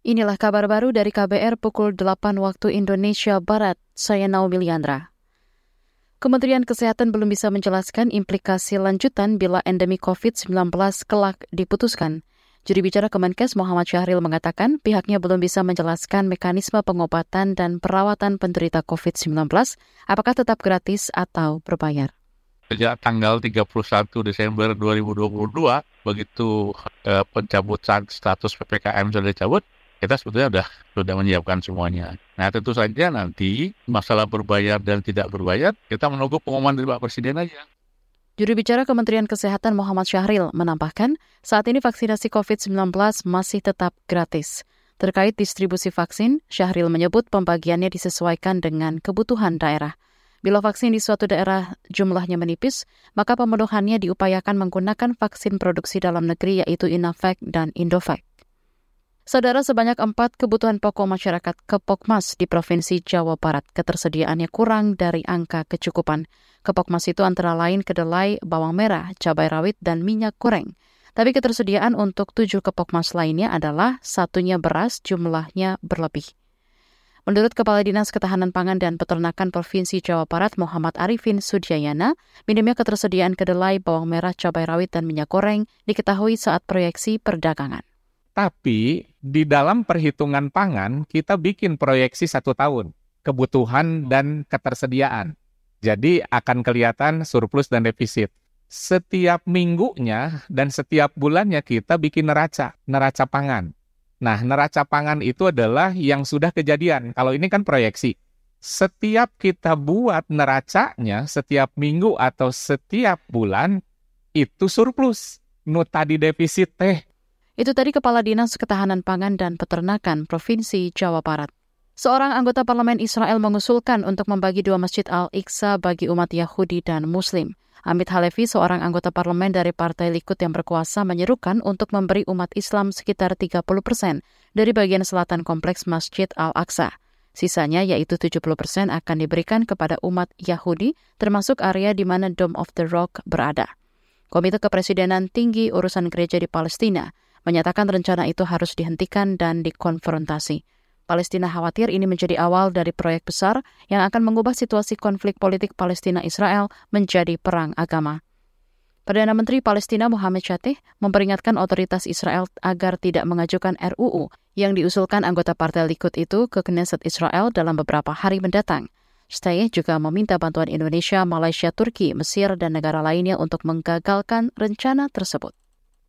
Inilah kabar baru dari KBR pukul 8 waktu Indonesia Barat. Saya Naomi Liandra. Kementerian Kesehatan belum bisa menjelaskan implikasi lanjutan bila endemi COVID-19 kelak diputuskan. Juri bicara Kemenkes Muhammad Syahril mengatakan pihaknya belum bisa menjelaskan mekanisme pengobatan dan perawatan penderita COVID-19 apakah tetap gratis atau berbayar. Sejak tanggal 31 Desember 2022, begitu eh, pencabutan status PPKM sudah dicabut, kita sebetulnya sudah sudah menyiapkan semuanya. Nah tentu saja nanti masalah berbayar dan tidak berbayar kita menunggu pengumuman dari Pak Presiden aja. Juru bicara Kementerian Kesehatan Muhammad Syahril menambahkan, saat ini vaksinasi COVID-19 masih tetap gratis. Terkait distribusi vaksin, Syahril menyebut pembagiannya disesuaikan dengan kebutuhan daerah. Bila vaksin di suatu daerah jumlahnya menipis, maka pemenuhannya diupayakan menggunakan vaksin produksi dalam negeri yaitu Inavac dan Indovac. Saudara sebanyak empat kebutuhan pokok masyarakat Kepokmas di Provinsi Jawa Barat ketersediaannya kurang dari angka kecukupan. Kepokmas itu antara lain kedelai, bawang merah, cabai rawit, dan minyak goreng. Tapi ketersediaan untuk tujuh kepokmas lainnya adalah satunya beras jumlahnya berlebih. Menurut Kepala Dinas Ketahanan Pangan dan Peternakan Provinsi Jawa Barat Muhammad Arifin Sudyayana, minimnya ketersediaan kedelai, bawang merah, cabai rawit, dan minyak goreng diketahui saat proyeksi perdagangan. Tapi di dalam perhitungan pangan kita bikin proyeksi satu tahun kebutuhan dan ketersediaan. Jadi akan kelihatan surplus dan defisit. Setiap minggunya dan setiap bulannya kita bikin neraca, neraca pangan. Nah, neraca pangan itu adalah yang sudah kejadian. Kalau ini kan proyeksi. Setiap kita buat neracanya, setiap minggu atau setiap bulan, itu surplus. Nu tadi defisit teh itu tadi Kepala Dinas Ketahanan Pangan dan Peternakan Provinsi Jawa Barat. Seorang anggota parlemen Israel mengusulkan untuk membagi dua masjid Al-Iqsa bagi umat Yahudi dan Muslim. Amit Halevi, seorang anggota parlemen dari Partai Likud yang berkuasa, menyerukan untuk memberi umat Islam sekitar 30 persen dari bagian selatan kompleks Masjid Al-Aqsa. Sisanya, yaitu 70 persen, akan diberikan kepada umat Yahudi, termasuk area di mana Dome of the Rock berada. Komite Kepresidenan Tinggi Urusan Gereja di Palestina menyatakan rencana itu harus dihentikan dan dikonfrontasi. Palestina khawatir ini menjadi awal dari proyek besar yang akan mengubah situasi konflik politik Palestina-Israel menjadi perang agama. Perdana Menteri Palestina Muhammad Syatih memperingatkan otoritas Israel agar tidak mengajukan RUU yang diusulkan anggota Partai Likud itu ke Knesset Israel dalam beberapa hari mendatang. Syatih juga meminta bantuan Indonesia, Malaysia, Turki, Mesir, dan negara lainnya untuk menggagalkan rencana tersebut.